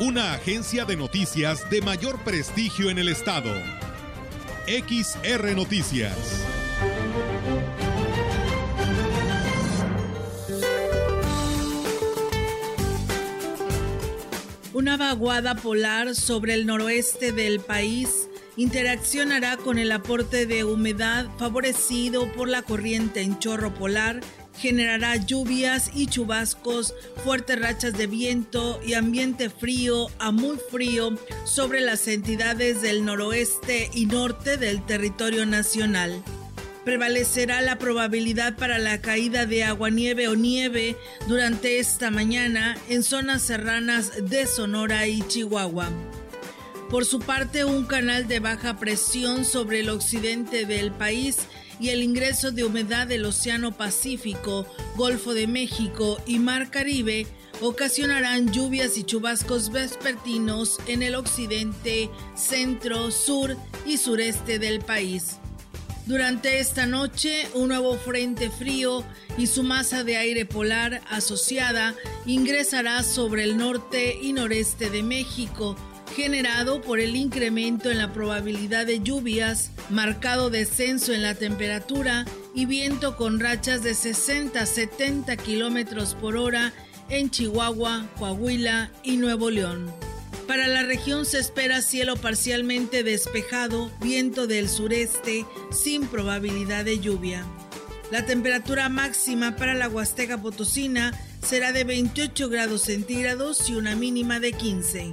una agencia de noticias de mayor prestigio en el estado. XR Noticias. Una vaguada polar sobre el noroeste del país interaccionará con el aporte de humedad favorecido por la corriente en chorro polar generará lluvias y chubascos, fuertes rachas de viento y ambiente frío a muy frío sobre las entidades del noroeste y norte del territorio nacional. Prevalecerá la probabilidad para la caída de aguanieve o nieve durante esta mañana en zonas serranas de Sonora y Chihuahua. Por su parte, un canal de baja presión sobre el occidente del país y el ingreso de humedad del Océano Pacífico, Golfo de México y Mar Caribe ocasionarán lluvias y chubascos vespertinos en el occidente, centro, sur y sureste del país. Durante esta noche, un nuevo frente frío y su masa de aire polar asociada ingresará sobre el norte y noreste de México, generado por el incremento en la probabilidad de lluvias, marcado descenso en la temperatura y viento con rachas de 60 a 70 kilómetros por hora en Chihuahua, Coahuila y Nuevo León. Para la región se espera cielo parcialmente despejado, viento del sureste sin probabilidad de lluvia. La temperatura máxima para la Huasteca Potosina será de 28 grados centígrados y una mínima de 15.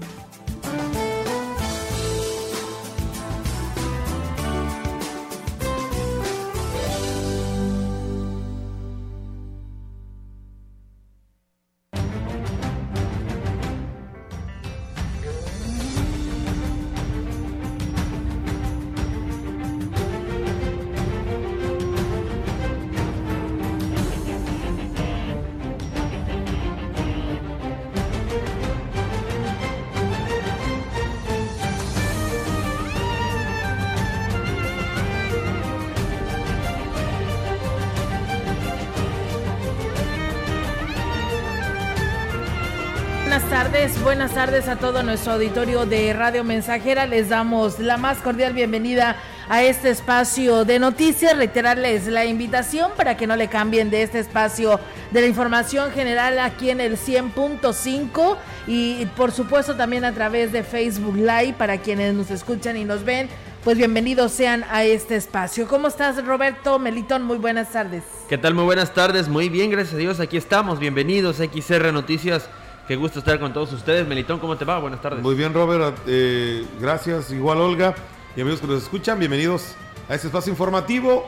Buenas tardes a todo nuestro auditorio de Radio Mensajera. Les damos la más cordial bienvenida a este espacio de noticias. Reiterarles la invitación para que no le cambien de este espacio de la información general aquí en el 100.5 y por supuesto también a través de Facebook Live para quienes nos escuchan y nos ven. Pues bienvenidos sean a este espacio. ¿Cómo estás, Roberto Melitón? Muy buenas tardes. ¿Qué tal? Muy buenas tardes. Muy bien, gracias a Dios. Aquí estamos. Bienvenidos a XR Noticias Qué gusto estar con todos ustedes. Melitón, ¿cómo te va? Buenas tardes. Muy bien, Robert. Eh, gracias. Igual, Olga. Y amigos que nos escuchan, bienvenidos a este espacio informativo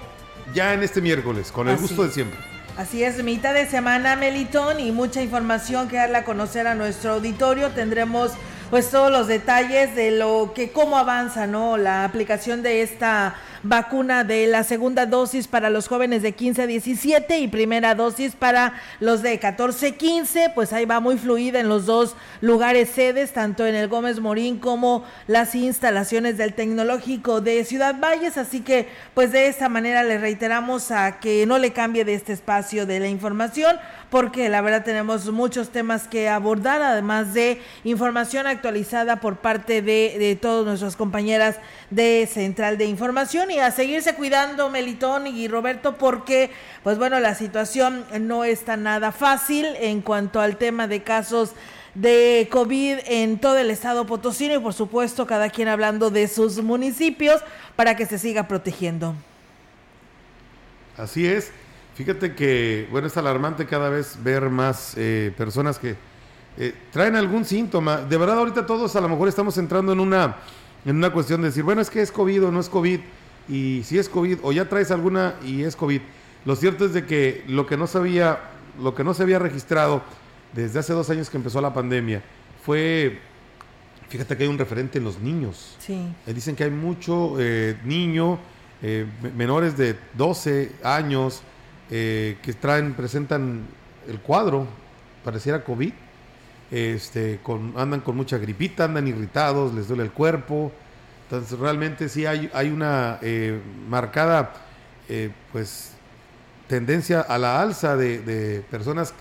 ya en este miércoles, con el gusto de siempre. Así es, mitad de semana, Melitón, y mucha información que darle a conocer a nuestro auditorio. Tendremos pues todos los detalles de lo que cómo avanza, ¿no? La aplicación de esta vacuna de la segunda dosis para los jóvenes de 15 a 17 y primera dosis para los de 14 a 15, pues ahí va muy fluida en los dos lugares sedes, tanto en el Gómez Morín como las instalaciones del Tecnológico de Ciudad Valles, así que pues de esta manera le reiteramos a que no le cambie de este espacio de la información, porque la verdad tenemos muchos temas que abordar, además de información actualizada por parte de, de todas nuestras compañeras de Central de Información y a seguirse cuidando Melitón y Roberto porque pues bueno la situación no está nada fácil en cuanto al tema de casos de COVID en todo el estado potosino y por supuesto cada quien hablando de sus municipios para que se siga protegiendo. Así es. Fíjate que, bueno, es alarmante cada vez ver más eh, personas que eh, traen algún síntoma. De verdad, ahorita todos a lo mejor estamos entrando en una, en una cuestión de decir, bueno, es que es COVID o no es COVID y si es COVID o ya traes alguna y es COVID. Lo cierto es de que lo que no sabía, lo que no se había registrado desde hace dos años que empezó la pandemia fue, Fíjate que hay un referente en los niños. Sí. Eh, dicen que hay mucho eh, niño, eh, menores de 12 años, que traen, presentan el cuadro, pareciera COVID, este, con, andan con mucha gripita, andan irritados, les duele el cuerpo. Entonces realmente sí hay, hay una marcada pues tendencia a la alza de, personas,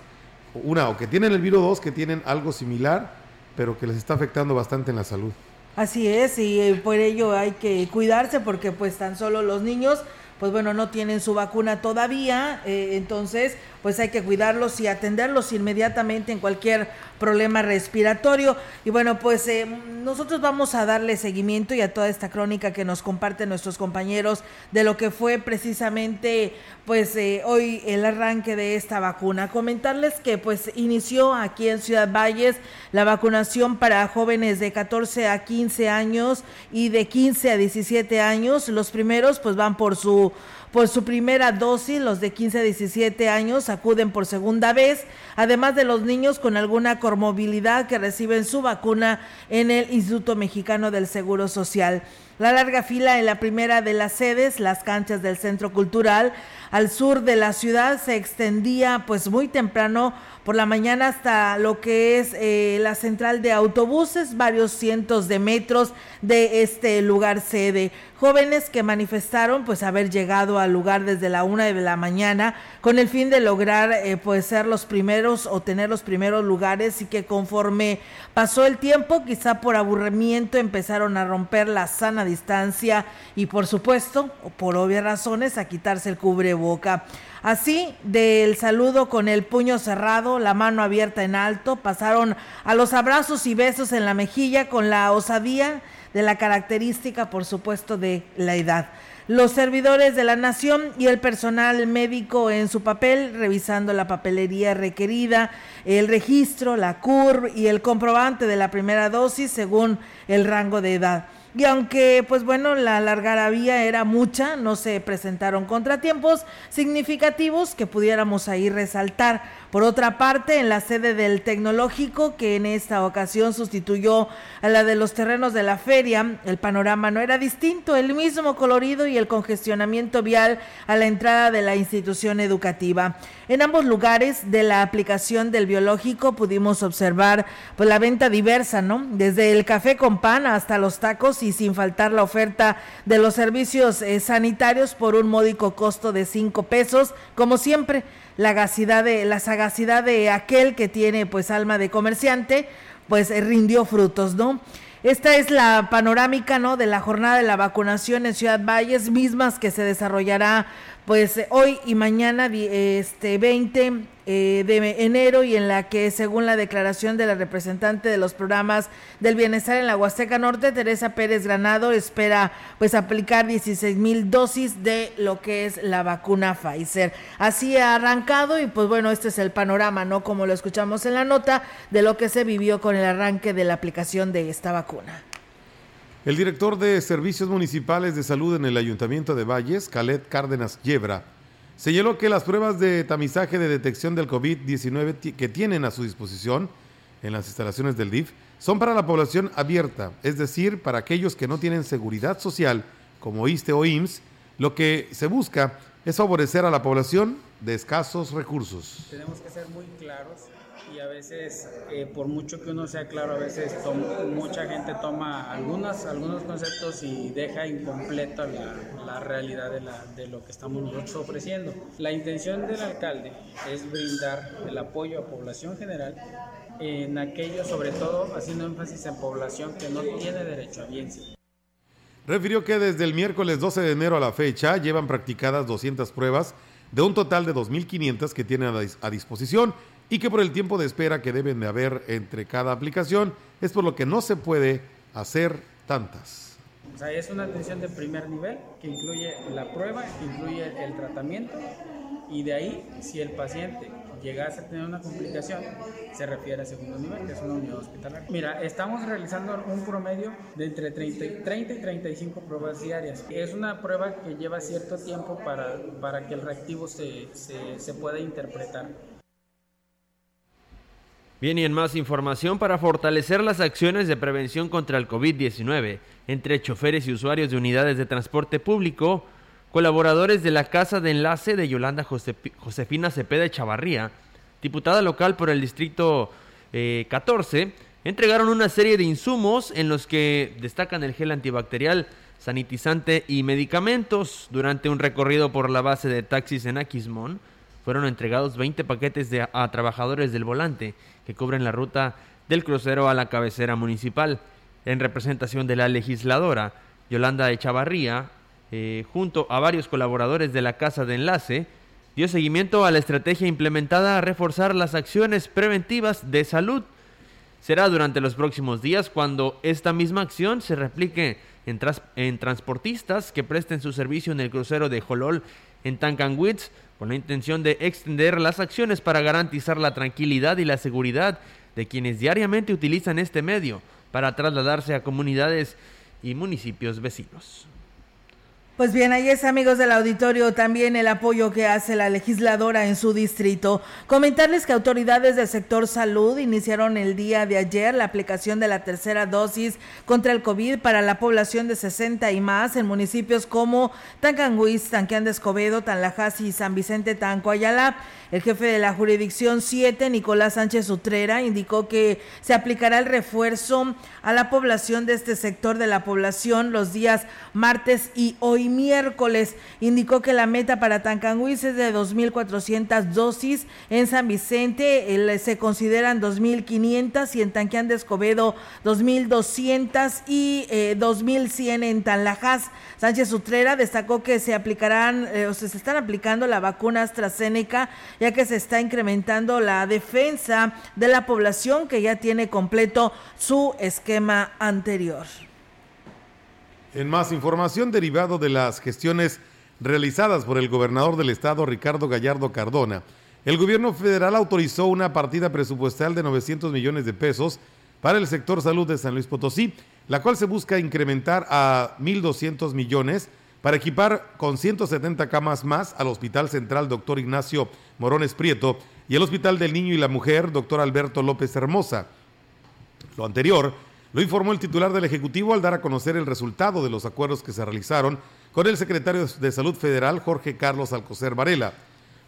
una, o que tienen el virus, dos, que tienen algo similar pero que les está afectando bastante en la salud. Así es, y eh, por ello hay que cuidarse porque pues tan solo los niños pues bueno, no tienen su vacuna todavía, eh, entonces pues hay que cuidarlos y atenderlos inmediatamente en cualquier problema respiratorio. Y bueno, pues eh, nosotros vamos a darle seguimiento y a toda esta crónica que nos comparten nuestros compañeros de lo que fue precisamente pues eh, hoy el arranque de esta vacuna. Comentarles que pues inició aquí en Ciudad Valles la vacunación para jóvenes de 14 a 15 años y de 15 a 17 años. Los primeros pues van por su por su primera dosis, los de 15 a 17 años acuden por segunda vez, además de los niños con alguna comorbilidad que reciben su vacuna en el Instituto Mexicano del Seguro Social. La larga fila en la primera de las sedes, las canchas del Centro Cultural, al sur de la ciudad, se extendía pues muy temprano por la mañana hasta lo que es eh, la central de autobuses, varios cientos de metros de este lugar sede. Jóvenes que manifestaron pues haber llegado al lugar desde la una de la mañana con el fin de lograr eh, pues ser los primeros o tener los primeros lugares y que conforme pasó el tiempo, quizá por aburrimiento, empezaron a romper la sana distancia y por supuesto, por obvias razones, a quitarse el cubreboca. Así, del saludo con el puño cerrado, la mano abierta en alto, pasaron a los abrazos y besos en la mejilla con la osadía de la característica, por supuesto, de la edad. Los servidores de la nación y el personal médico en su papel, revisando la papelería requerida, el registro, la CUR y el comprobante de la primera dosis según el rango de edad. Y aunque, pues bueno, la larga vía era mucha, no se presentaron contratiempos significativos que pudiéramos ahí resaltar. Por otra parte, en la sede del tecnológico, que en esta ocasión sustituyó a la de los terrenos de la feria, el panorama no era distinto, el mismo colorido y el congestionamiento vial a la entrada de la institución educativa. En ambos lugares de la aplicación del biológico pudimos observar pues la venta diversa, ¿no? Desde el café con pan hasta los tacos y sin faltar la oferta de los servicios eh, sanitarios por un módico costo de cinco pesos, como siempre la sagacidad de, la sagacidad de aquel que tiene pues alma de comerciante, pues eh, rindió frutos, ¿no? Esta es la panorámica, ¿no? De la jornada de la vacunación en Ciudad Valles, mismas que se desarrollará pues hoy y mañana este 20 eh, de enero y en la que según la declaración de la representante de los programas del bienestar en la Huasteca Norte, Teresa Pérez Granado, espera pues aplicar 16 mil dosis de lo que es la vacuna Pfizer. Así ha arrancado y pues bueno, este es el panorama, ¿no? Como lo escuchamos en la nota de lo que se vivió con el arranque de la aplicación de esta vacuna. El director de Servicios Municipales de Salud en el Ayuntamiento de Valles, Calet Cárdenas Yebra, señaló que las pruebas de tamizaje de detección del COVID-19 que tienen a su disposición en las instalaciones del DIF son para la población abierta, es decir, para aquellos que no tienen seguridad social, como ISTE o IMSS, lo que se busca es favorecer a la población de escasos recursos. Tenemos que ser muy claros a veces, eh, por mucho que uno sea claro, a veces mucha gente toma algunos, algunos conceptos y deja incompleta la, la realidad de, la, de, lo que estamos nosotros ofreciendo. La intención del alcalde es brindar el apoyo a población general en aquello, sobre todo haciendo énfasis en población que no tiene derecho a bienes. Refirió que desde el miércoles 12 de enero a la fecha llevan practicadas 200 pruebas de un total de 2.500 que tienen a disposición y que por el tiempo de espera que deben de haber entre cada aplicación es por lo que no se puede hacer tantas. O sea, es una atención de primer nivel que incluye la prueba, incluye el tratamiento y de ahí si el paciente llegase a tener una complicación, se refiere a segundo nivel, que es una unidad hospitalaria. Mira, estamos realizando un promedio de entre 30 y, 30 y 35 pruebas diarias. Es una prueba que lleva cierto tiempo para, para que el reactivo se, se, se pueda interpretar. Bien, y en más información, para fortalecer las acciones de prevención contra el COVID-19 entre choferes y usuarios de unidades de transporte público, colaboradores de la Casa de Enlace de Yolanda Josefina Cepeda Chavarría, diputada local por el Distrito 14, eh, entregaron una serie de insumos en los que destacan el gel antibacterial, sanitizante y medicamentos. Durante un recorrido por la base de taxis en Aquismón, fueron entregados 20 paquetes a trabajadores del volante que cubren la ruta del crucero a la cabecera municipal. En representación de la legisladora Yolanda Echavarría, eh, junto a varios colaboradores de la Casa de Enlace, dio seguimiento a la estrategia implementada a reforzar las acciones preventivas de salud. Será durante los próximos días cuando esta misma acción se replique en, en transportistas que presten su servicio en el crucero de Jolol en Tancanwitz con la intención de extender las acciones para garantizar la tranquilidad y la seguridad de quienes diariamente utilizan este medio para trasladarse a comunidades y municipios vecinos. Pues bien, ahí es amigos del auditorio también el apoyo que hace la legisladora en su distrito. Comentarles que autoridades del sector salud iniciaron el día de ayer la aplicación de la tercera dosis contra el COVID para la población de 60 y más en municipios como Tancanguis, Tanquián de Escobedo, Tanlajas y San Vicente Tanco Ayala. El jefe de la jurisdicción 7, Nicolás Sánchez Utrera, indicó que se aplicará el refuerzo a la población de este sector de la población los días martes y hoy miércoles. Indicó que la meta para Tancanguis es de 2.400 dosis. En San Vicente se consideran 2.500 y en Tanquián de Escobedo 2.200 y 2.100 eh, en Tanlajas. Sánchez Utrera destacó que se aplicarán eh, o se están aplicando la vacuna AstraZeneca ya que se está incrementando la defensa de la población que ya tiene completo su esquema anterior. En más información derivado de las gestiones realizadas por el gobernador del estado Ricardo Gallardo Cardona, el gobierno federal autorizó una partida presupuestal de 900 millones de pesos para el sector salud de San Luis Potosí, la cual se busca incrementar a 1.200 millones para equipar con 170 camas más al Hospital Central Dr. Ignacio Morones Prieto y el Hospital del Niño y la Mujer Dr. Alberto López Hermosa. Lo anterior lo informó el titular del Ejecutivo al dar a conocer el resultado de los acuerdos que se realizaron con el secretario de Salud Federal Jorge Carlos Alcocer Varela,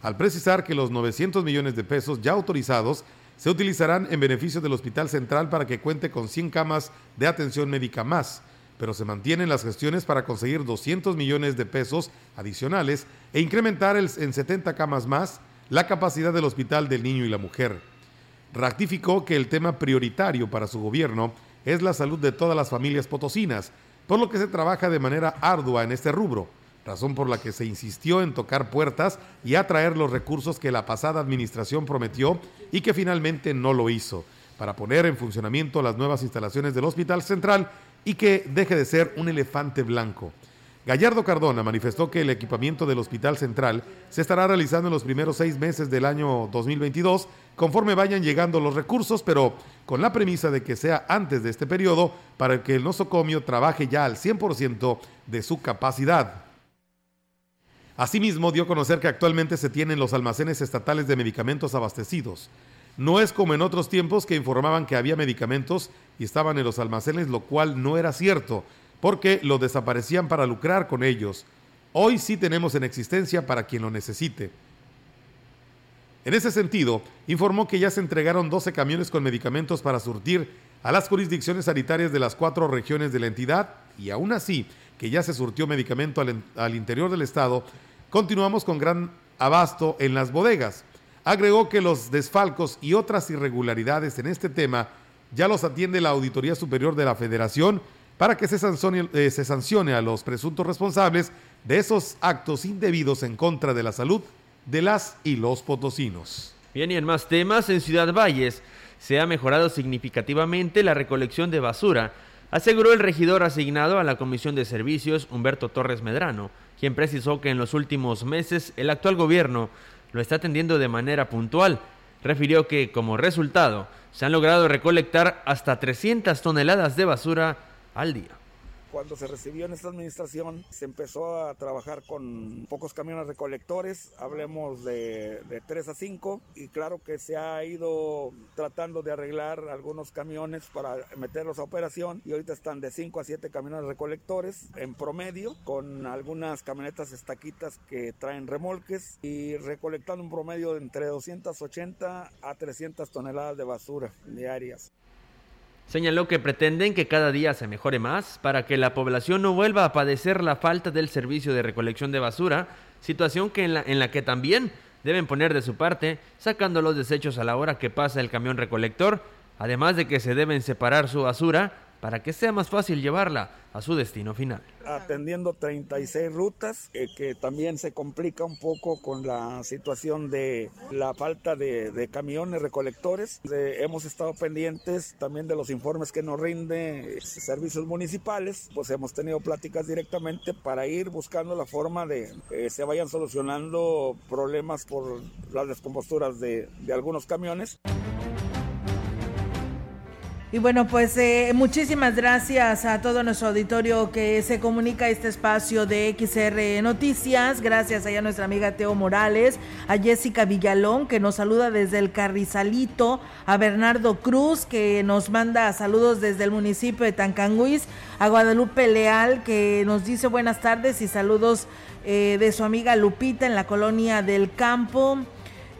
al precisar que los 900 millones de pesos ya autorizados se utilizarán en beneficio del Hospital Central para que cuente con 100 camas de atención médica más pero se mantienen las gestiones para conseguir 200 millones de pesos adicionales e incrementar en 70 camas más la capacidad del Hospital del Niño y la Mujer. Ratificó que el tema prioritario para su gobierno es la salud de todas las familias potosinas, por lo que se trabaja de manera ardua en este rubro, razón por la que se insistió en tocar puertas y atraer los recursos que la pasada administración prometió y que finalmente no lo hizo, para poner en funcionamiento las nuevas instalaciones del Hospital Central y que deje de ser un elefante blanco. Gallardo Cardona manifestó que el equipamiento del Hospital Central se estará realizando en los primeros seis meses del año 2022 conforme vayan llegando los recursos, pero con la premisa de que sea antes de este periodo para que el nosocomio trabaje ya al 100% de su capacidad. Asimismo, dio a conocer que actualmente se tienen los almacenes estatales de medicamentos abastecidos. No es como en otros tiempos que informaban que había medicamentos y estaban en los almacenes, lo cual no era cierto, porque lo desaparecían para lucrar con ellos. Hoy sí tenemos en existencia para quien lo necesite. En ese sentido, informó que ya se entregaron 12 camiones con medicamentos para surtir a las jurisdicciones sanitarias de las cuatro regiones de la entidad y aún así que ya se surtió medicamento al, al interior del estado, continuamos con gran abasto en las bodegas. Agregó que los desfalcos y otras irregularidades en este tema ya los atiende la Auditoría Superior de la Federación para que se sancione, eh, se sancione a los presuntos responsables de esos actos indebidos en contra de la salud de las y los potosinos. Bien, y en más temas, en Ciudad Valles se ha mejorado significativamente la recolección de basura, aseguró el regidor asignado a la Comisión de Servicios, Humberto Torres Medrano, quien precisó que en los últimos meses el actual gobierno lo está atendiendo de manera puntual. Refirió que, como resultado, se han logrado recolectar hasta 300 toneladas de basura al día. Cuando se recibió en esta administración, se empezó a trabajar con pocos camiones recolectores, hablemos de, de 3 a 5, y claro que se ha ido tratando de arreglar algunos camiones para meterlos a operación, y ahorita están de 5 a 7 camiones recolectores en promedio, con algunas camionetas estaquitas que traen remolques, y recolectando un promedio de entre 280 a 300 toneladas de basura diarias. Señaló que pretenden que cada día se mejore más para que la población no vuelva a padecer la falta del servicio de recolección de basura, situación que en, la, en la que también deben poner de su parte, sacando los desechos a la hora que pasa el camión recolector, además de que se deben separar su basura para que sea más fácil llevarla a su destino final. Atendiendo 36 rutas, eh, que también se complica un poco con la situación de la falta de, camiones recolectores. De, hemos estado pendientes también de los informes que nos rinde servicios municipales, pues hemos tenido pláticas directamente para ir buscando la forma de que eh, se vayan solucionando problemas por las descomposturas de, de algunos camiones. Y bueno, pues eh, muchísimas gracias a todo nuestro auditorio que se comunica a este espacio de XR Noticias. Gracias a nuestra amiga Teo Morales, a Jessica Villalón que nos saluda desde el Carrizalito, a Bernardo Cruz que nos manda saludos desde el municipio de Tancanguis, a Guadalupe Leal que nos dice buenas tardes y saludos eh, de su amiga Lupita en la colonia del campo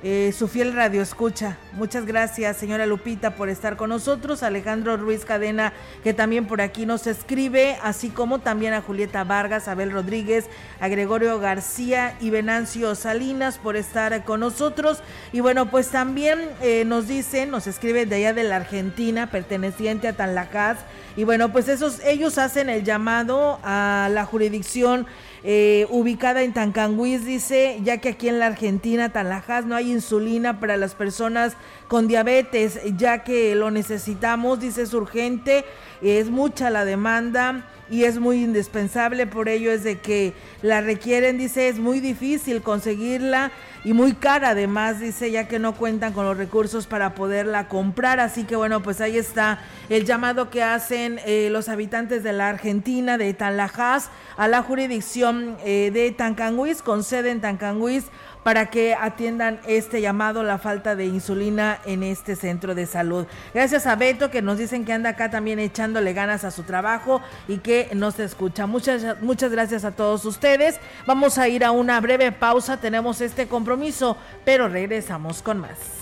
eh, su fiel radio escucha. Muchas gracias, señora Lupita, por estar con nosotros. Alejandro Ruiz Cadena, que también por aquí nos escribe, así como también a Julieta Vargas, Abel Rodríguez, a Gregorio García y Venancio Salinas por estar con nosotros. Y bueno, pues también eh, nos dicen, nos escriben de allá de la Argentina, perteneciente a Tanlacaz. Y bueno, pues esos, ellos hacen el llamado a la jurisdicción eh, ubicada en Tancanguis, dice, ya que aquí en la Argentina, Tanlajas, no hay insulina para las personas con diabetes, ya que lo necesitamos, dice, es urgente, es mucha la demanda y es muy indispensable, por ello es de que la requieren, dice, es muy difícil conseguirla y muy cara además, dice, ya que no cuentan con los recursos para poderla comprar. Así que bueno, pues ahí está el llamado que hacen eh, los habitantes de la Argentina, de Talajás, a la jurisdicción eh, de Tancanguis, con sede en Tancanguis para que atiendan este llamado, la falta de insulina en este centro de salud. Gracias a Beto que nos dicen que anda acá también echándole ganas a su trabajo y que nos escucha. Muchas, muchas gracias a todos ustedes. Vamos a ir a una breve pausa, tenemos este compromiso, pero regresamos con más.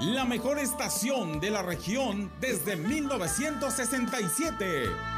la mejor estación de la región desde 1967.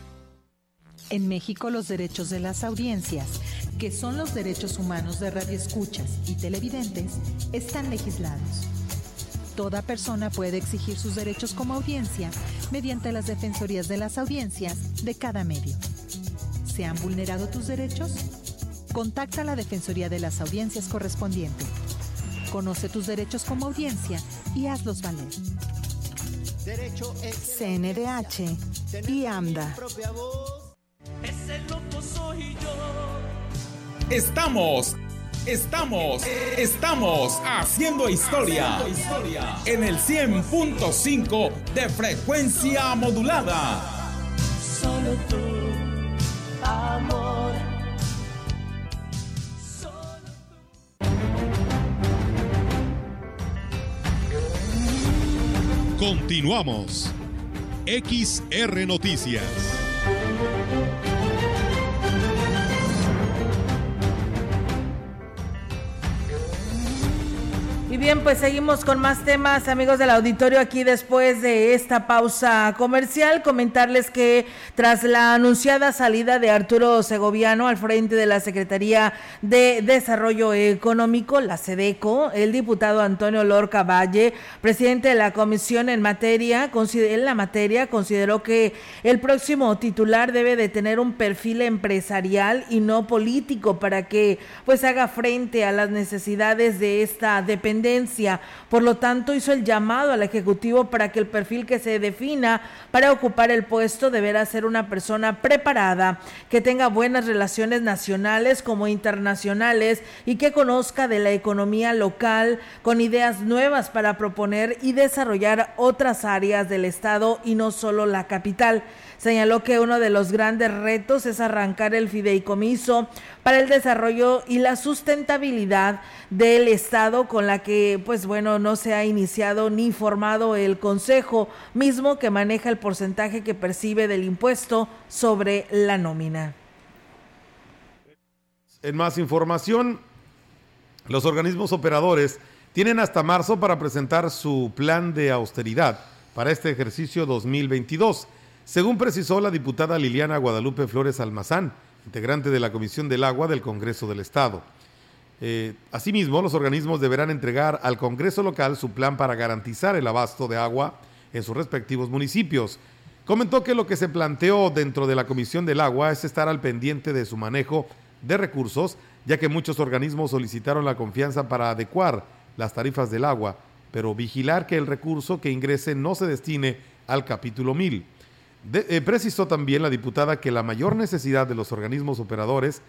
En México los derechos de las audiencias, que son los derechos humanos de radioescuchas y televidentes, están legislados. Toda persona puede exigir sus derechos como audiencia mediante las defensorías de las audiencias de cada medio. ¿Se han vulnerado tus derechos? Contacta a la Defensoría de las Audiencias correspondiente. Conoce tus derechos como audiencia y hazlos valer. CNDH y AMDA. Ese loco soy yo. Estamos, estamos, estamos haciendo historia en el 100.5 de frecuencia modulada. Solo tú, amor. Continuamos. XR Noticias. Bien, pues seguimos con más temas, amigos del auditorio, aquí después de esta pausa comercial, comentarles que tras la anunciada salida de Arturo Segoviano al frente de la Secretaría de Desarrollo Económico, la SEDECO, el diputado Antonio Lorca Valle, presidente de la comisión en materia, en la materia, consideró que el próximo titular debe de tener un perfil empresarial y no político para que pues haga frente a las necesidades de esta dependencia por lo tanto, hizo el llamado al Ejecutivo para que el perfil que se defina para ocupar el puesto deberá ser una persona preparada, que tenga buenas relaciones nacionales como internacionales y que conozca de la economía local con ideas nuevas para proponer y desarrollar otras áreas del Estado y no solo la capital. Señaló que uno de los grandes retos es arrancar el fideicomiso para el desarrollo y la sustentabilidad del Estado con la que, pues bueno, no se ha iniciado ni formado el Consejo mismo que maneja el porcentaje que percibe del impuesto sobre la nómina. En más información, los organismos operadores tienen hasta marzo para presentar su plan de austeridad para este ejercicio 2022 según precisó la diputada Liliana Guadalupe Flores Almazán, integrante de la Comisión del Agua del Congreso del Estado. Eh, asimismo, los organismos deberán entregar al Congreso local su plan para garantizar el abasto de agua en sus respectivos municipios. Comentó que lo que se planteó dentro de la Comisión del Agua es estar al pendiente de su manejo de recursos, ya que muchos organismos solicitaron la confianza para adecuar las tarifas del agua, pero vigilar que el recurso que ingrese no se destine al capítulo 1000. Eh, precisó también la diputada que la mayor necesidad de los organismos operadores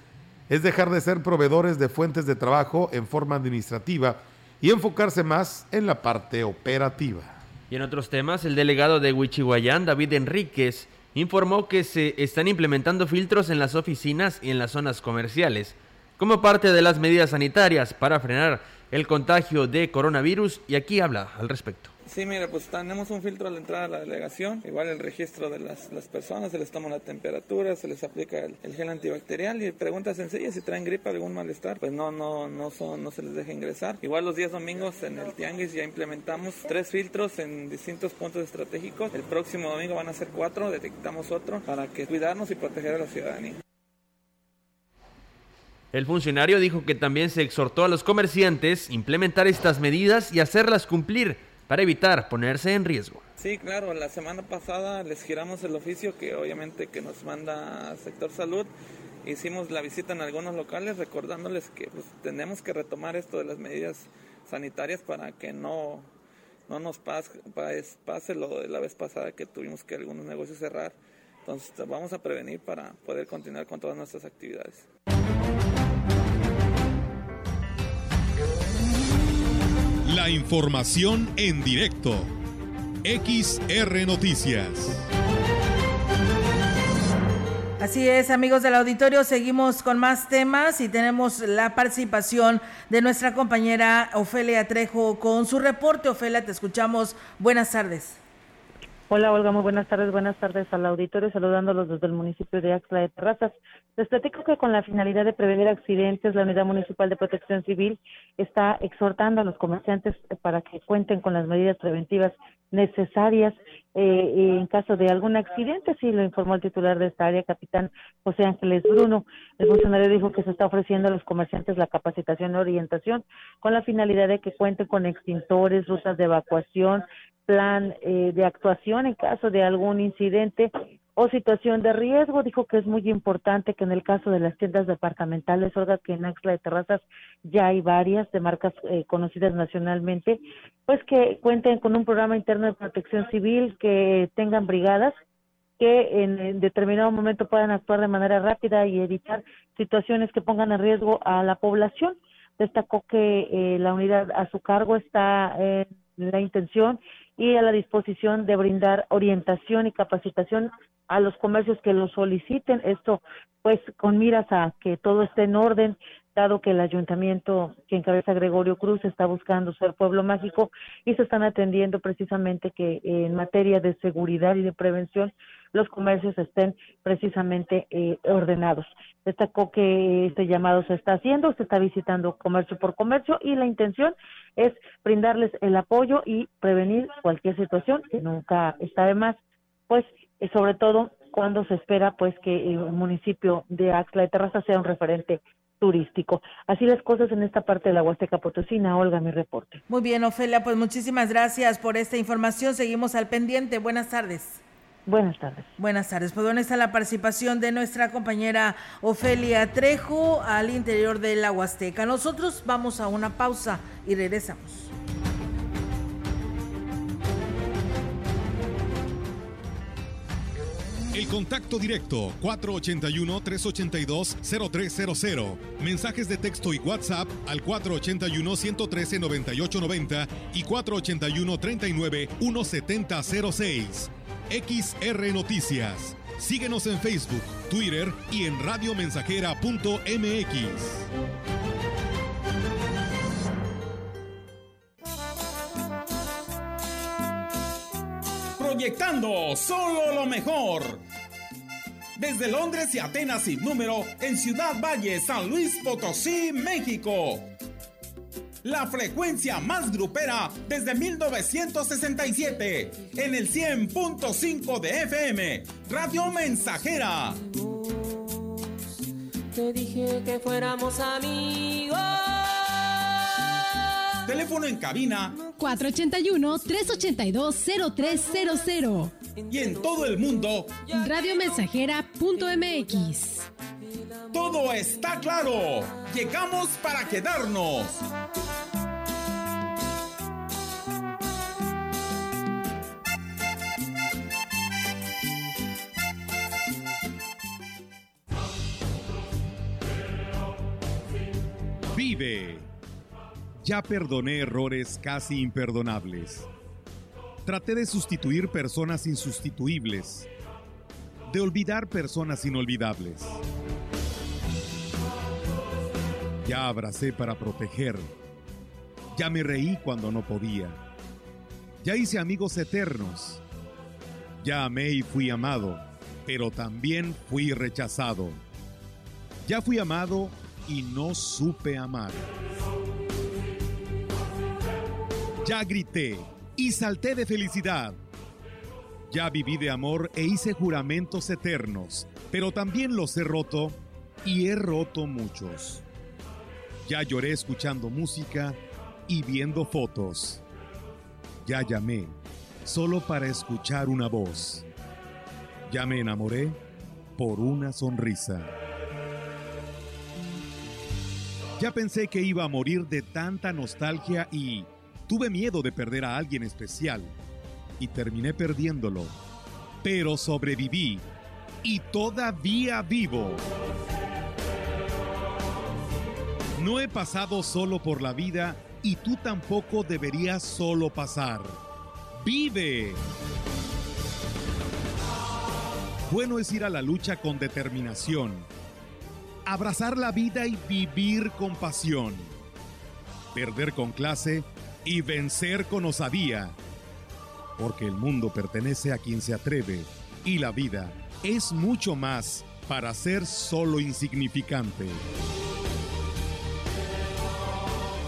es dejar de ser proveedores de fuentes de trabajo en forma administrativa y enfocarse más en la parte operativa. Y en otros temas, el delegado de Huichihuayán, David Enríquez, informó que se están implementando filtros en las oficinas y en las zonas comerciales como parte de las medidas sanitarias para frenar el contagio de coronavirus y aquí habla al respecto. Sí, mira, pues tenemos un filtro a la entrada de la delegación, igual el registro de las, personas, se les toma la temperatura, se les aplica el, gel antibacterial y preguntas sencillas si traen gripa, algún malestar, pues no, no, no, son, no se les deja ingresar. Igual los días domingos en el Tianguis ya implementamos tres filtros en distintos puntos estratégicos. El próximo domingo van a ser cuatro, detectamos otro para que cuidarnos y proteger a la ciudadanía. El funcionario dijo que también se exhortó a los comerciantes implementar estas medidas y hacerlas cumplir para evitar ponerse en riesgo. Sí, claro, la semana pasada les giramos el oficio que obviamente que nos manda sector salud. Hicimos la visita en algunos locales recordándoles que pues, tenemos que retomar esto de las medidas sanitarias para que no, no nos pase, pase lo de la vez pasada que tuvimos que algunos negocios cerrar. Entonces vamos a prevenir para poder continuar con todas nuestras actividades. La información en directo. XR Noticias. Así es, amigos del auditorio, seguimos con más temas y tenemos la participación de nuestra compañera Ofelia Trejo con su reporte. Ofelia, te escuchamos. Buenas tardes. Hola Olga, muy buenas tardes, buenas tardes al auditorio, saludándolos desde el municipio de Axla de Terrazas. Les platico que con la finalidad de prevenir accidentes, la Unidad Municipal de Protección Civil está exhortando a los comerciantes para que cuenten con las medidas preventivas necesarias eh, en caso de algún accidente, así lo informó el titular de esta área, capitán José Ángeles Bruno. El funcionario dijo que se está ofreciendo a los comerciantes la capacitación y orientación con la finalidad de que cuenten con extintores, rutas de evacuación, plan eh, de actuación en caso de algún incidente o situación de riesgo. Dijo que es muy importante que en el caso de las tiendas departamentales, Olga, que en Axla de Terrazas ya hay varias de marcas eh, conocidas nacionalmente, pues que cuenten con un programa interno de protección civil, que tengan brigadas que en, determinado momento puedan actuar de manera rápida y evitar situaciones que pongan en riesgo a la población. Destacó que eh, la unidad a su cargo está en la intención y a la disposición de brindar orientación y capacitación a los comercios que lo soliciten. Esto, pues, con miras a que todo esté en orden dado que el ayuntamiento que encabeza Gregorio Cruz está buscando ser pueblo mágico y se están atendiendo precisamente que en materia de seguridad y de prevención los comercios estén precisamente eh, ordenados. Destacó que este llamado se está haciendo, se está visitando comercio por comercio y la intención es brindarles el apoyo y prevenir cualquier situación que nunca está de más, pues eh, sobre todo cuando se espera pues que el municipio de Axla de Terraza sea un referente turístico. Así las cosas en esta parte de la Huasteca Potosina. Olga, mi reporte. Muy bien, Ofelia, pues muchísimas gracias por esta información. Seguimos al pendiente. Buenas tardes. Buenas tardes. Buenas tardes. Pues dónde está la participación de nuestra compañera Ofelia Trejo al interior de la Huasteca. Nosotros vamos a una pausa y regresamos. El contacto directo 481-382-0300. Mensajes de texto y WhatsApp al 481-113-9890 y 481-39-1706. XR Noticias. Síguenos en Facebook, Twitter y en radiomensajera.mx. Proyectando solo lo mejor. Desde Londres y Atenas sin número, en Ciudad Valle, San Luis Potosí, México. La frecuencia más grupera desde 1967, en el 100.5 de FM, Radio Mensajera. Te dije que fuéramos amigos. Teléfono en cabina 481-382-0300. Y en todo el mundo. Radiomensajera.mx. Todo está claro. Llegamos para quedarnos. Vive. Ya perdoné errores casi imperdonables. Traté de sustituir personas insustituibles. De olvidar personas inolvidables. Ya abracé para proteger. Ya me reí cuando no podía. Ya hice amigos eternos. Ya amé y fui amado, pero también fui rechazado. Ya fui amado y no supe amar. Ya grité y salté de felicidad. Ya viví de amor e hice juramentos eternos, pero también los he roto y he roto muchos. Ya lloré escuchando música y viendo fotos. Ya llamé solo para escuchar una voz. Ya me enamoré por una sonrisa. Ya pensé que iba a morir de tanta nostalgia y tuve miedo de perder a alguien especial y terminé perdiéndolo. Pero sobreviví y todavía vivo. No he pasado solo por la vida y tú tampoco deberías solo pasar. ¡Vive! Bueno es ir a la lucha con determinación, abrazar la vida y vivir con pasión, perder con clase y vencer con osadía, porque el mundo pertenece a quien se atreve y la vida es mucho más para ser solo insignificante.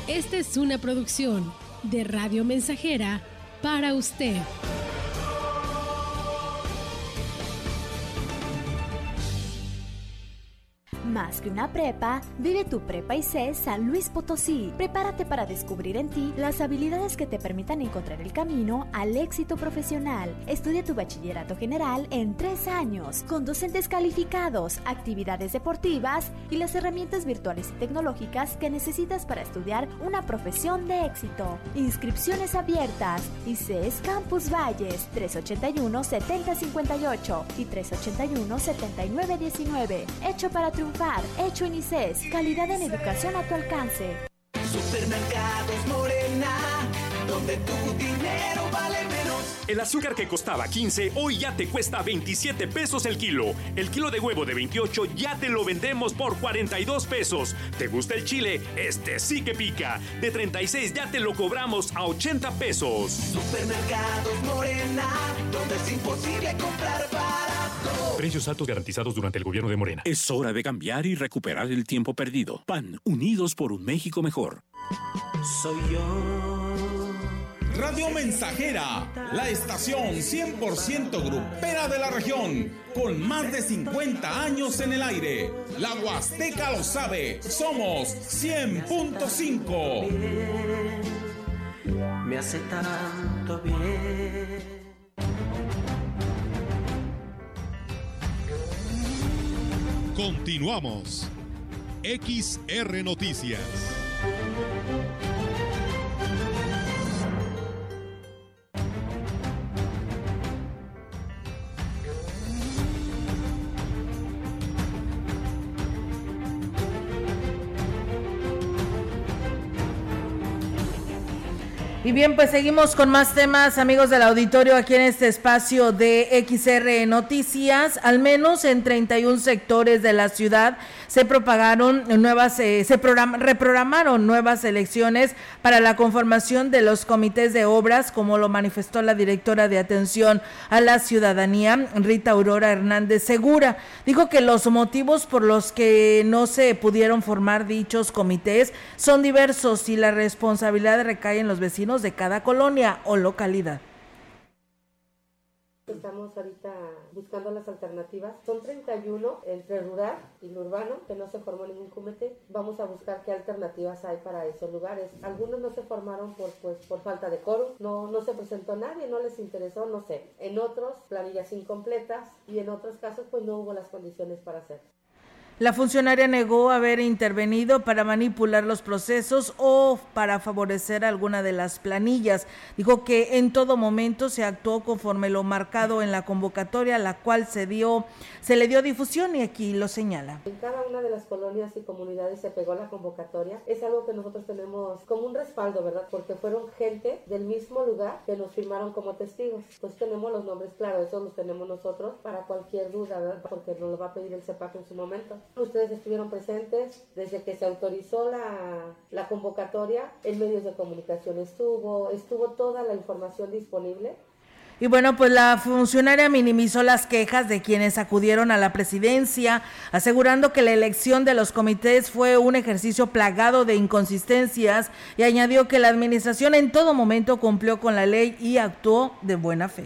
Esta es una producción de Radio Mensajera para usted. Más que una prepa, vive tu prepa sé San Luis Potosí. Prepárate para descubrir en ti las habilidades que te permitan encontrar el camino al éxito profesional. Estudia tu bachillerato general en tres años, con docentes calificados, actividades deportivas y las herramientas virtuales y tecnológicas que necesitas para estudiar una profesión de éxito. Inscripciones abiertas. ICES Campus Valles 381-7058 y 381-7919. Hecho para triunfar. Hecho en ICES. Calidad en educación a tu alcance. Supermercados Morena, donde menos. El azúcar que costaba 15 hoy ya te cuesta 27 pesos el kilo. El kilo de huevo de 28 ya te lo vendemos por 42 pesos. ¿Te gusta el chile? Este sí que pica. De 36 ya te lo cobramos a 80 pesos. Supermercados Morena, donde es imposible comprar barato. Precios altos garantizados durante el gobierno de Morena. Es hora de cambiar y recuperar el tiempo perdido. PAN, unidos por un México mejor. Soy yo. Radio Mensajera, la estación 100% grupera de la región, con más de 50 años en el aire. La Huasteca lo sabe, somos 100.5. Me hace tanto bien. Continuamos. XR Noticias. Y bien, pues seguimos con más temas, amigos del auditorio, aquí en este espacio de XR Noticias. Al menos en 31 sectores de la ciudad se propagaron nuevas, eh, se reprogramaron nuevas elecciones para la conformación de los comités de obras, como lo manifestó la directora de atención a la ciudadanía, Rita Aurora Hernández Segura. Dijo que los motivos por los que no se pudieron formar dichos comités son diversos y la responsabilidad recae en los vecinos de cada colonia o localidad. Estamos ahorita buscando las alternativas. Son 31 entre rural y urbano, que no se formó ningún comité. Vamos a buscar qué alternativas hay para esos lugares. Algunos no se formaron por, pues, por falta de coro, no, no se presentó nadie, no les interesó, no sé. En otros, planillas incompletas y en otros casos, pues no hubo las condiciones para hacer. La funcionaria negó haber intervenido para manipular los procesos o para favorecer alguna de las planillas. Dijo que en todo momento se actuó conforme lo marcado en la convocatoria, la cual se dio, se le dio difusión y aquí lo señala. En cada una de las colonias y comunidades se pegó la convocatoria. Es algo que nosotros tenemos como un respaldo, ¿verdad? Porque fueron gente del mismo lugar que nos firmaron como testigos. Pues tenemos los nombres claros, eso los tenemos nosotros para cualquier duda, ¿verdad? Porque nos lo va a pedir el CEPAC en su momento. Ustedes estuvieron presentes desde que se autorizó la, la convocatoria, en medios de comunicación estuvo, estuvo toda la información disponible. Y bueno, pues la funcionaria minimizó las quejas de quienes acudieron a la presidencia, asegurando que la elección de los comités fue un ejercicio plagado de inconsistencias y añadió que la administración en todo momento cumplió con la ley y actuó de buena fe.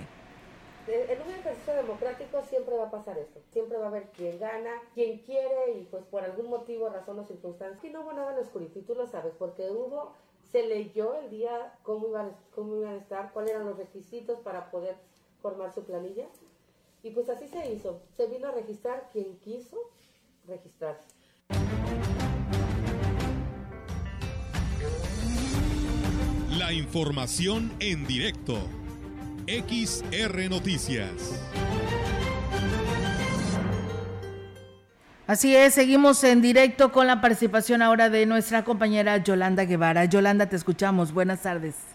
En un ejercicio democrático siempre va a pasar esto siempre va a haber quien gana, quien quiere y pues por algún motivo, razón o circunstancia. Y no hubo nada en oscurito y tú lo sabes, porque hubo, se leyó el día cómo iban, cómo iban a estar, cuáles eran los requisitos para poder formar su planilla. Y pues así se hizo. Se vino a registrar quien quiso registrarse. La información en directo. XR Noticias. Así es, seguimos en directo con la participación ahora de nuestra compañera Yolanda Guevara. Yolanda, te escuchamos. Buenas tardes.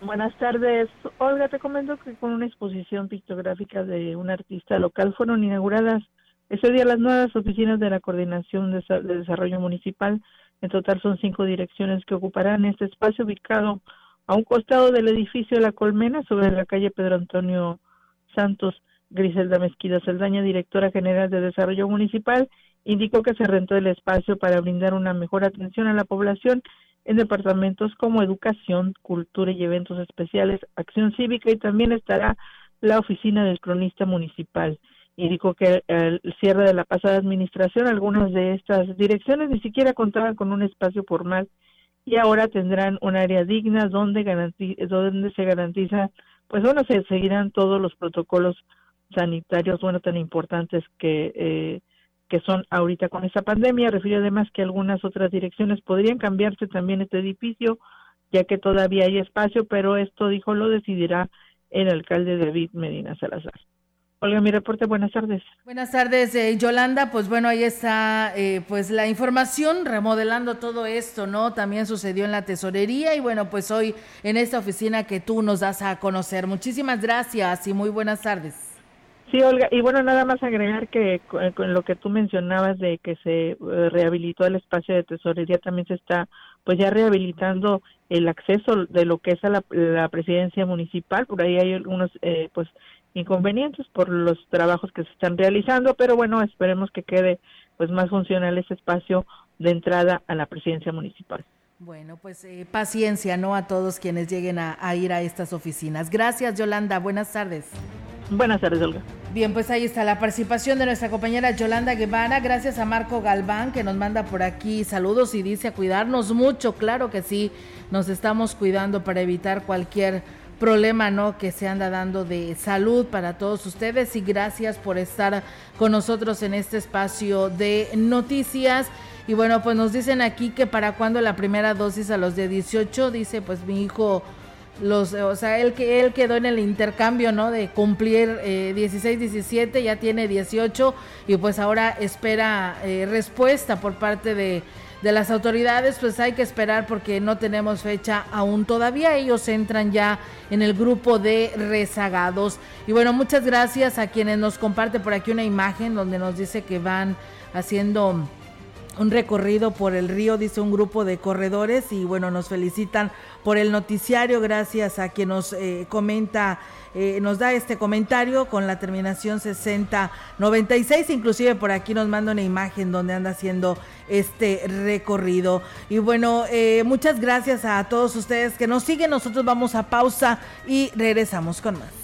Buenas tardes. Olga, te comento que con una exposición pictográfica de un artista local fueron inauguradas ese día las nuevas oficinas de la Coordinación de Desarrollo Municipal. En total son cinco direcciones que ocuparán este espacio ubicado a un costado del edificio La Colmena sobre la calle Pedro Antonio Santos. Griselda Mezquida Saldaña, directora general de Desarrollo Municipal, indicó que se rentó el espacio para brindar una mejor atención a la población en departamentos como educación, cultura y eventos especiales, acción cívica y también estará la oficina del cronista municipal. Indicó que al cierre de la pasada administración algunas de estas direcciones ni siquiera contaban con un espacio formal y ahora tendrán un área digna donde, donde se garantiza, pues bueno, se seguirán todos los protocolos sanitarios, bueno, tan importantes que, eh, que son ahorita con esta pandemia. Refirió además que algunas otras direcciones podrían cambiarse también este edificio, ya que todavía hay espacio, pero esto, dijo, lo decidirá el alcalde David Medina Salazar. Olga, mi reporte, buenas tardes. Buenas tardes, eh, Yolanda. Pues bueno, ahí está eh, pues la información remodelando todo esto, ¿no? También sucedió en la tesorería y bueno, pues hoy en esta oficina que tú nos das a conocer. Muchísimas gracias y muy buenas tardes. Sí, Olga, y bueno, nada más agregar que con lo que tú mencionabas de que se eh, rehabilitó el espacio de tesorería, también se está pues ya rehabilitando el acceso de lo que es a la, presidencia municipal, por ahí hay algunos eh, pues inconvenientes por los trabajos que se están realizando, pero bueno, esperemos que quede pues más funcional ese espacio de entrada a la presidencia municipal. Bueno, pues eh, paciencia, ¿no? A todos quienes lleguen a, a, ir a estas oficinas. Gracias, Yolanda. Buenas tardes. Buenas tardes, Olga. Bien, pues ahí está la participación de nuestra compañera Yolanda Guevara. Gracias a Marco Galván que nos manda por aquí saludos y dice a cuidarnos mucho. Claro que sí, nos estamos cuidando para evitar cualquier problema no que se anda dando de salud para todos ustedes y gracias por estar con nosotros en este espacio de noticias. Y bueno, pues nos dicen aquí que para cuando la primera dosis a los de 18, dice pues mi hijo los o sea, él él quedó en el intercambio, ¿no? de cumplir eh, 16, 17, ya tiene 18 y pues ahora espera eh, respuesta por parte de de las autoridades, pues hay que esperar porque no tenemos fecha aún todavía. Ellos entran ya en el grupo de rezagados. Y bueno, muchas gracias a quienes nos comparte por aquí una imagen donde nos dice que van haciendo un recorrido por el río, dice un grupo de corredores y bueno, nos felicitan por el noticiario, gracias a quien nos eh, comenta, eh, nos da este comentario con la terminación 6096, inclusive por aquí nos manda una imagen donde anda haciendo este recorrido. Y bueno, eh, muchas gracias a todos ustedes que nos siguen, nosotros vamos a pausa y regresamos con más.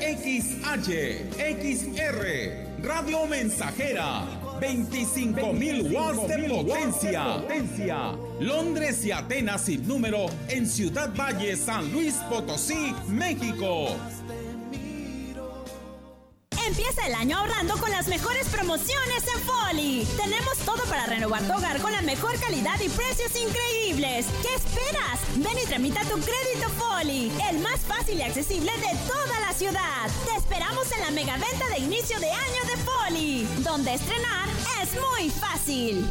XH, XR, Radio Mensajera, 25.000 watts de potencia. Londres y Atenas sin número en Ciudad Valle, San Luis Potosí, México. Empieza el año ahorrando con las mejores promociones en Foli. Tenemos todo para renovar tu hogar con la mejor calidad y precios increíbles. ¿Qué esperas? Ven y tramita tu crédito Foli, el más fácil y accesible de toda la ciudad. Te esperamos en la mega venta de inicio de año de Foli, donde estrenar es muy fácil.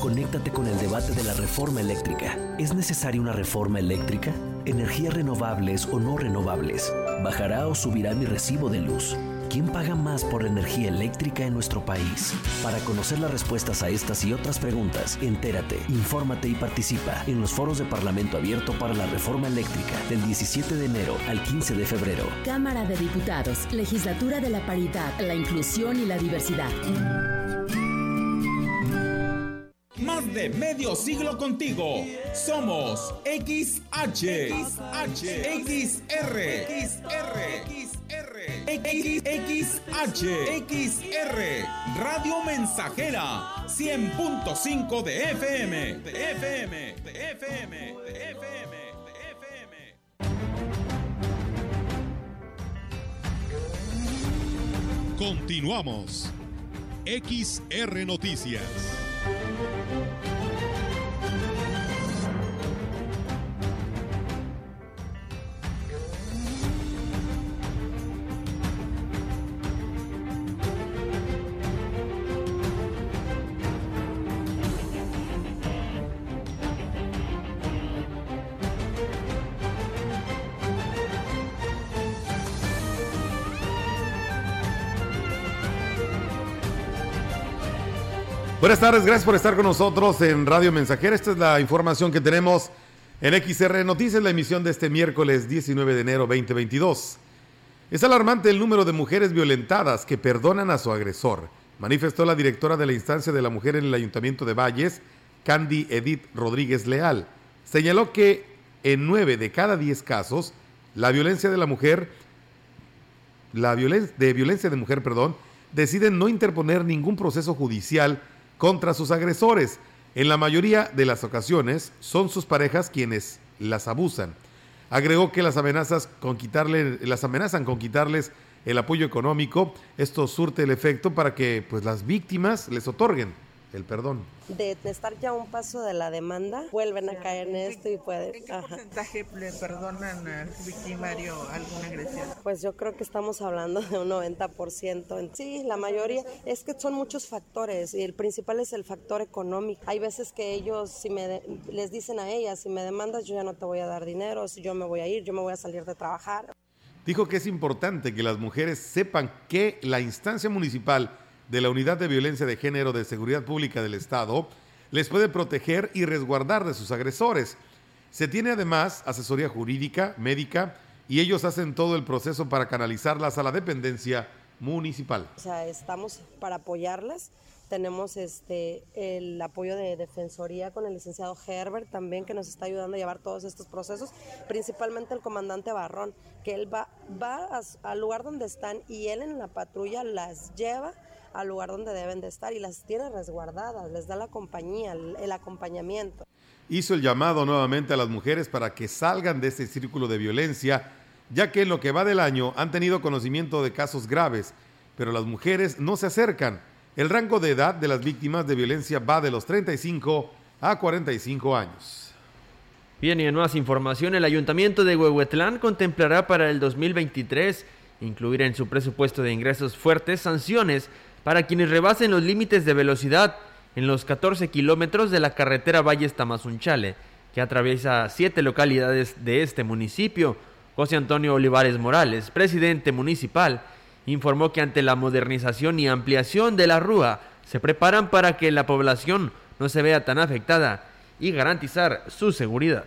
Conéctate con el debate de la reforma eléctrica. ¿Es necesaria una reforma eléctrica? ¿Energías renovables o no renovables? ¿Bajará o subirá mi recibo de luz? ¿Quién paga más por la energía eléctrica en nuestro país? Para conocer las respuestas a estas y otras preguntas, entérate, infórmate y participa en los foros de Parlamento Abierto para la Reforma Eléctrica del 17 de enero al 15 de febrero. Cámara de Diputados, Legislatura de la Paridad, la Inclusión y la Diversidad. Más de medio siglo contigo. Somos XH, XH, XR, XR. XH, XR, Radio Mensajera, 100.5 de FM, de FM, de FM, de FM, de FM. Continuamos. XR Noticias. Buenas tardes, gracias por estar con nosotros en Radio Mensajera. Esta es la información que tenemos en XR Noticias, la emisión de este miércoles 19 de enero 2022. Es alarmante el número de mujeres violentadas que perdonan a su agresor, manifestó la directora de la instancia de la mujer en el Ayuntamiento de Valles, Candy Edith Rodríguez Leal. Señaló que en nueve de cada diez casos, la violencia de la mujer, la violencia de violencia de mujer, perdón, deciden no interponer ningún proceso judicial contra sus agresores. En la mayoría de las ocasiones son sus parejas quienes las abusan. Agregó que las amenazas con quitarle, las amenazan con quitarles el apoyo económico. Esto surte el efecto para que pues las víctimas les otorguen el perdón. De, estar ya a un paso de la demanda, vuelven a caer en esto y pueden... ¿En qué porcentaje le perdonan al victimario alguna agresión? Pues yo creo que estamos hablando de un 90%. Sí, la mayoría. Es que son muchos factores y el principal es el factor económico. Hay veces que ellos, si me les dicen a ellas, si me demandas yo ya no te voy a dar dinero, si yo me voy a ir, yo me voy a salir de trabajar. Dijo que es importante que las mujeres sepan que la instancia municipal de la Unidad de Violencia de Género de Seguridad Pública del Estado les puede proteger y resguardar de sus agresores. Se tiene además asesoría jurídica, médica, y ellos hacen todo el proceso para canalizarlas a la dependencia municipal. O sea, estamos para apoyarlas. Tenemos este el apoyo de Defensoría con el licenciado Herbert también que nos está ayudando a llevar todos estos procesos, principalmente el comandante Barrón, que él va, va al lugar donde están y él en la patrulla las lleva al lugar donde deben de estar y las tiene resguardadas, les da la compañía, el, acompañamiento. Hizo el llamado nuevamente a las mujeres para que salgan de este círculo de violencia, ya que en lo que va del año han tenido conocimiento de casos graves, pero las mujeres no se acercan. El rango de edad de las víctimas de violencia va de los 35 a 45 años. Bien, y en más información, el Ayuntamiento de Huehuetlán contemplará para el 2023 incluir en su presupuesto de ingresos fuertes sanciones para quienes rebasen los límites de velocidad en los 14 kilómetros de la carretera Valles Tamazunchale, que atraviesa siete localidades de este municipio. José Antonio Olivares Morales, presidente municipal, informó que ante la modernización y ampliación de la rúa se preparan para que la población no se vea tan afectada y garantizar su seguridad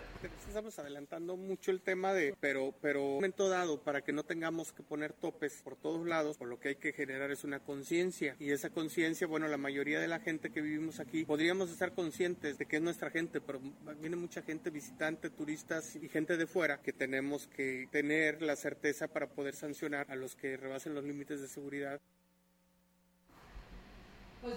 estamos adelantando mucho el tema de, pero, pero un momento dado, para que no tengamos que poner topes por todos lados, por lo que hay que generar es una conciencia. Y esa conciencia, bueno, la mayoría de la gente que vivimos aquí, podríamos estar conscientes de que es nuestra gente, pero viene mucha gente visitante, turistas y gente de fuera, que tenemos que tener la certeza para poder sancionar a los que rebasen los límites de seguridad. Pues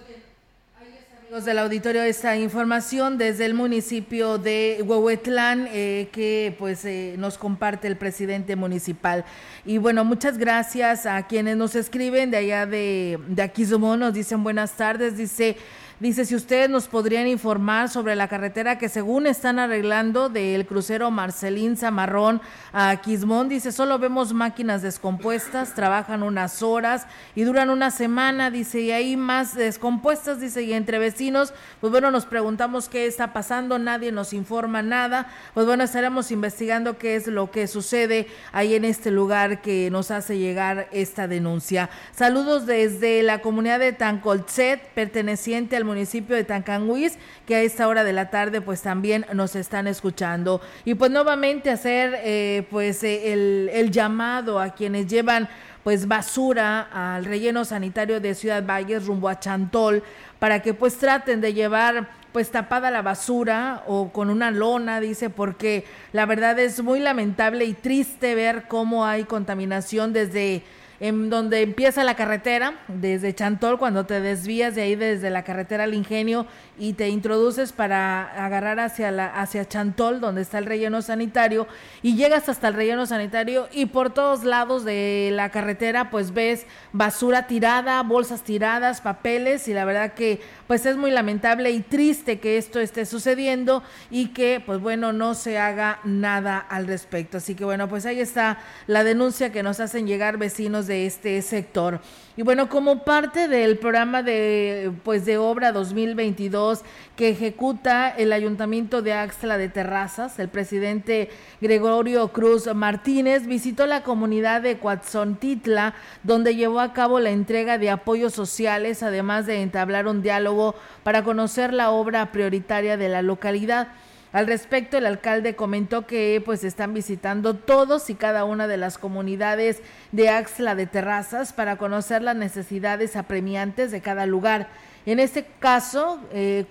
Amigos del auditorio, esta información desde el municipio de Huehuetlán eh, que pues eh, nos comparte el presidente municipal. Y bueno, muchas gracias a quienes nos escriben de allá de, de Aquismón, nos dicen buenas tardes, dice... Dice, si ustedes nos podrían informar sobre la carretera que según están arreglando del crucero Marcelín Zamarrón a Quismón, dice, solo vemos máquinas descompuestas, trabajan unas horas y duran una semana, dice, y hay más descompuestas, dice, y entre vecinos, pues bueno, nos preguntamos qué está pasando, nadie nos informa nada, pues bueno, estaremos investigando qué es lo que sucede ahí en este lugar que nos hace llegar esta denuncia. Saludos desde la comunidad de Tancolzet, perteneciente al municipio de Tancanguis, que a esta hora de la tarde pues también nos están escuchando. Y pues nuevamente hacer eh, pues eh, el, el llamado a quienes llevan pues basura al relleno sanitario de Ciudad Valles rumbo a Chantol para que pues traten de llevar pues tapada la basura o con una lona, dice, porque la verdad es muy lamentable y triste ver cómo hay contaminación desde en donde empieza la carretera, desde Chantol, cuando te desvías de ahí desde la carretera al Ingenio y te introduces para agarrar hacia, la, hacia Chantol, donde está el relleno sanitario, y llegas hasta el relleno sanitario y por todos lados de la carretera pues ves basura tirada, bolsas tiradas, papeles, y la verdad que pues es muy lamentable y triste que esto esté sucediendo y que pues bueno no se haga nada al respecto. Así que bueno, pues ahí está la denuncia que nos hacen llegar vecinos de este sector. Y bueno, como parte del programa de pues de obra 2022 que ejecuta el Ayuntamiento de Axla de Terrazas, el presidente Gregorio Cruz Martínez visitó la comunidad de Coatzontitla, donde llevó a cabo la entrega de apoyos sociales, además de entablar un diálogo para conocer la obra prioritaria de la localidad. Al respecto, el alcalde comentó que pues están visitando todos y cada una de las comunidades de Axla de Terrazas para conocer las necesidades apremiantes de cada lugar. En este caso, eh,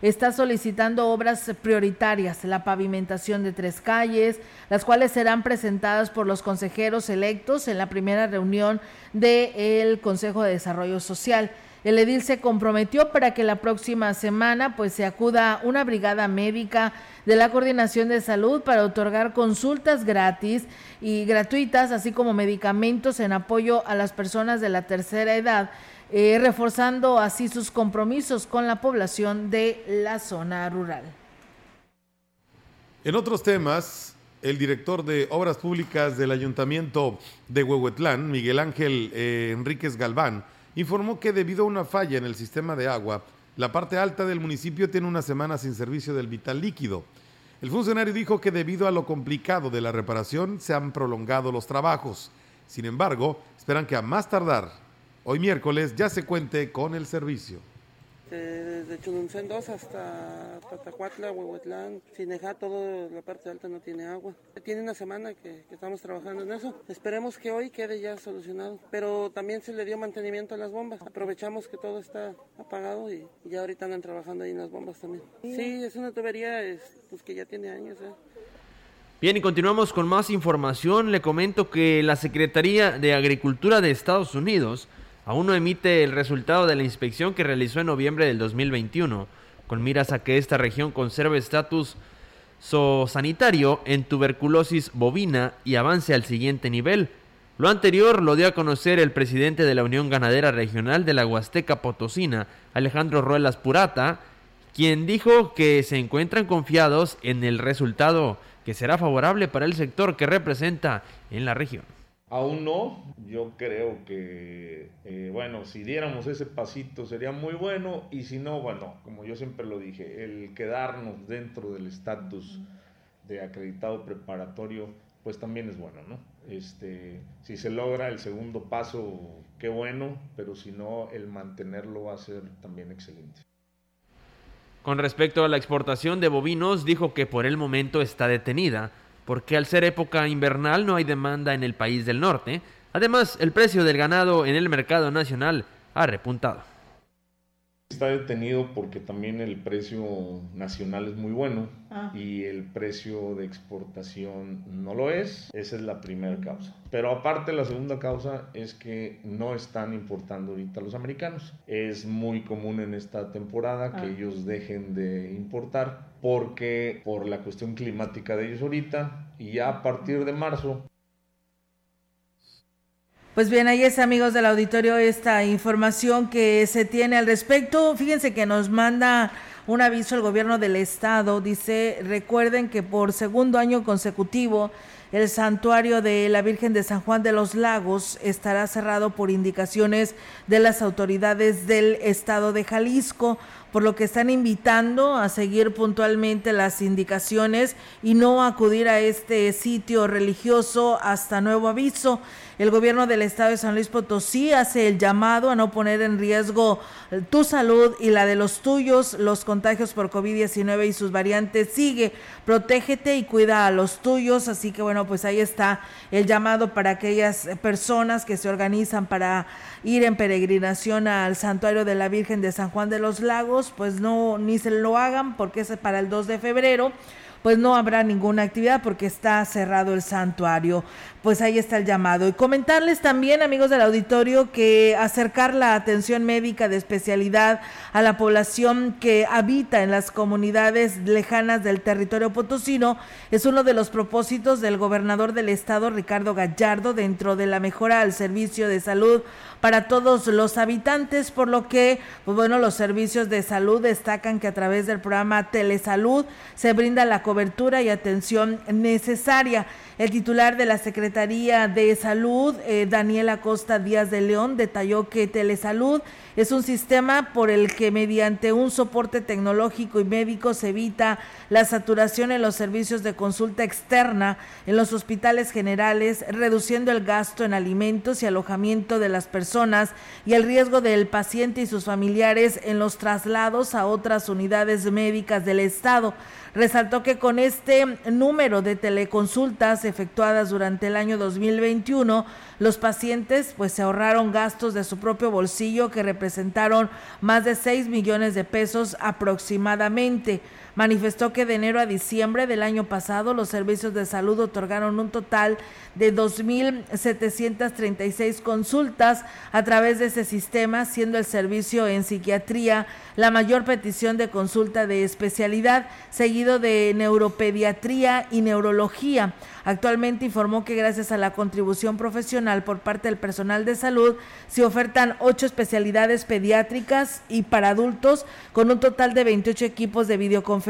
está solicitando obras prioritarias, la pavimentación de tres calles, las cuales serán presentadas por los consejeros electos en la primera reunión del Consejo de Desarrollo Social. El edil se comprometió para que la próxima semana pues se acuda una brigada médica de la Coordinación de Salud para otorgar consultas gratis y gratuitas, así como medicamentos en apoyo a las personas de la tercera edad eh, reforzando así sus compromisos con la población de la zona rural. En otros temas, el director de Obras Públicas del Ayuntamiento de Huehuetlán, Miguel Ángel eh, Enríquez Galván, informó que debido a una falla en el sistema de agua, la parte alta del municipio tiene una semana sin servicio del vital líquido. El funcionario dijo que debido a lo complicado de la reparación se han prolongado los trabajos. Sin embargo, esperan que a más tardar hoy miércoles ya se cuente con el servicio. Desde Chununcén 2 hasta Tatacuatla, Huehuetlán, Cineja, toda la parte alta no tiene agua. Tiene una semana que, estamos trabajando en eso. Esperemos que hoy quede ya solucionado. Pero también se le dio mantenimiento a las bombas. Aprovechamos que todo está apagado y, ya ahorita andan trabajando ahí en las bombas también. Sí, es una tubería pues, que ya tiene años. ¿eh? Bien, y continuamos con más información. Le comento que la Secretaría de Agricultura de Estados Unidos aún no emite el resultado de la inspección que realizó en noviembre del 2021, con miras a que esta región conserve estatus sanitario en tuberculosis bovina y avance al siguiente nivel. Lo anterior lo dio a conocer el presidente de la Unión Ganadera Regional de la Huasteca Potosina, Alejandro Ruelas Purata, quien dijo que se encuentran confiados en el resultado que será favorable para el sector que representa en la región. Aún no, yo creo que, eh, bueno, si diéramos ese pasito sería muy bueno y si no, bueno, como yo siempre lo dije, el quedarnos dentro del estatus de acreditado preparatorio, pues también es bueno, ¿no? Este, si se logra el segundo paso, qué bueno, pero si no, el mantenerlo va a ser también excelente. Con respecto a la exportación de bovinos, dijo que por el momento está detenida porque al ser época invernal no hay demanda en el país del norte. Además, el precio del ganado en el mercado nacional ha repuntado. Está detenido porque también el precio nacional es muy bueno ah. y el precio de exportación no lo es. Esa es la primera causa. Pero aparte la segunda causa es que no están importando ahorita los americanos. Es muy común en esta temporada que ah. ellos dejen de importar porque por la cuestión climática de ellos ahorita y ya a partir de marzo pues bien, ahí es amigos del auditorio esta información que se tiene al respecto. Fíjense que nos manda un aviso el gobierno del estado. Dice, recuerden que por segundo año consecutivo el santuario de la Virgen de San Juan de los Lagos estará cerrado por indicaciones de las autoridades del estado de Jalisco por lo que están invitando a seguir puntualmente las indicaciones y no acudir a este sitio religioso hasta nuevo aviso. El gobierno del estado de San Luis Potosí hace el llamado a no poner en riesgo tu salud y la de los tuyos. Los contagios por COVID-19 y sus variantes sigue. Protégete y cuida a los tuyos. Así que bueno, pues ahí está el llamado para aquellas personas que se organizan para ir en peregrinación al santuario de la Virgen de San Juan de los Lagos. Pues no, ni se lo hagan porque es para el 2 de febrero pues no habrá ninguna actividad porque está cerrado el santuario. Pues ahí está el llamado. Y comentarles también, amigos del auditorio, que acercar la atención médica de especialidad a la población que habita en las comunidades lejanas del territorio potosino es uno de los propósitos del gobernador del estado, Ricardo Gallardo, dentro de la mejora al servicio de salud para todos los habitantes, por lo que, pues bueno, los servicios de salud destacan que a través del programa Telesalud se brinda la cobertura y atención necesaria. El titular de la Secretaría de Salud, eh, Daniel Acosta Díaz de León, detalló que Telesalud es un sistema por el que mediante un soporte tecnológico y médico se evita la saturación en los servicios de consulta externa en los hospitales generales, reduciendo el gasto en alimentos y alojamiento de las personas y el riesgo del paciente y sus familiares en los traslados a otras unidades médicas del Estado. Resaltó que con este número de teleconsultas efectuadas durante el año 2021, los pacientes pues se ahorraron gastos de su propio bolsillo que representaron más de 6 millones de pesos aproximadamente. Manifestó que de enero a diciembre del año pasado los servicios de salud otorgaron un total de 2.736 consultas a través de ese sistema, siendo el servicio en psiquiatría la mayor petición de consulta de especialidad, seguido de neuropediatría y neurología. Actualmente informó que gracias a la contribución profesional por parte del personal de salud se ofertan ocho especialidades pediátricas y para adultos con un total de 28 equipos de videoconferencia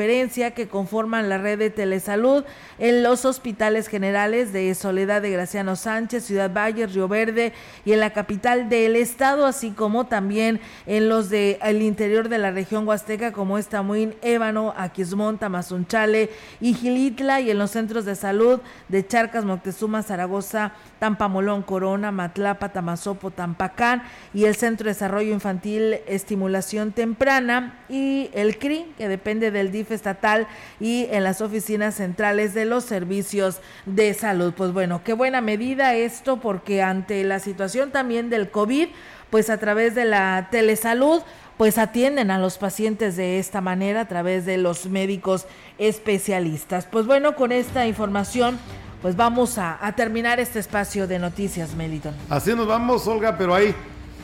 que conforman la red de telesalud en los hospitales generales de Soledad de Graciano Sánchez, Ciudad Valle, Río Verde y en la capital del estado, así como también en los del interior de la región huasteca como Estamuín, Ébano, Aquismón, Tamazunchale y Gilitla y en los centros de salud de Charcas, Moctezuma, Zaragoza, Tampamolón, Corona, Matlapa, Tamazopo, Tampacán y el Centro de Desarrollo Infantil Estimulación Temprana y el CRI, que depende del DIF estatal y en las oficinas centrales de los servicios de salud. Pues bueno, qué buena medida esto porque ante la situación también del COVID, pues a través de la telesalud, pues atienden a los pacientes de esta manera a través de los médicos especialistas. Pues bueno, con esta información pues vamos a, terminar este espacio de noticias, Meliton. Así nos vamos, Olga, pero ahí,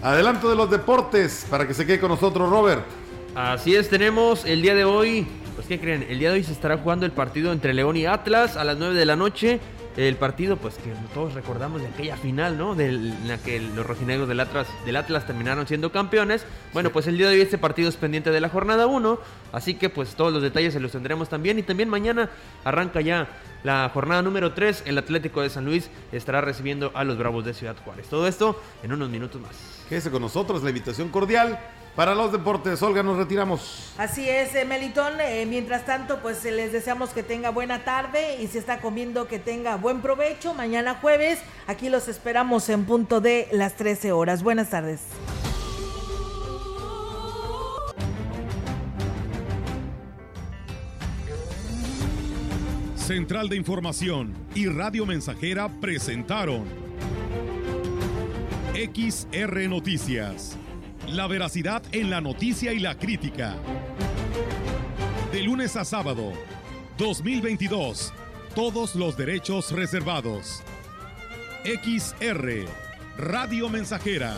adelanto de los deportes, para que se quede con nosotros, Robert. Así es, tenemos el día de hoy, pues ¿qué creen? El día de hoy se estará jugando el partido entre León y Atlas a las 9 de la noche el partido, pues que todos recordamos de aquella final, ¿no? De la que los rojinegros del Atlas, del Atlas terminaron siendo campeones. Bueno, pues el día de hoy este partido es pendiente de la jornada 1, así que pues todos los detalles se los tendremos también. Y también mañana arranca ya la jornada número 3. El Atlético de San Luis estará recibiendo a los Bravos de Ciudad Juárez. Todo esto en unos minutos más. Quédese con nosotros, la invitación cordial para los deportes. Olga, nos retiramos. Así es, eh, Melitón. Eh, mientras tanto, pues eh, les deseamos que tenga buena tarde y si está comiendo, que tenga buen provecho. Mañana jueves, aquí los esperamos en punto de las 13 horas. Buenas tardes. Central de Información y Radio Mensajera presentaron XR Noticias la veracidad en la noticia y la crítica. De lunes a sábado, 2022. Todos los derechos reservados. XR, Radio Mensajera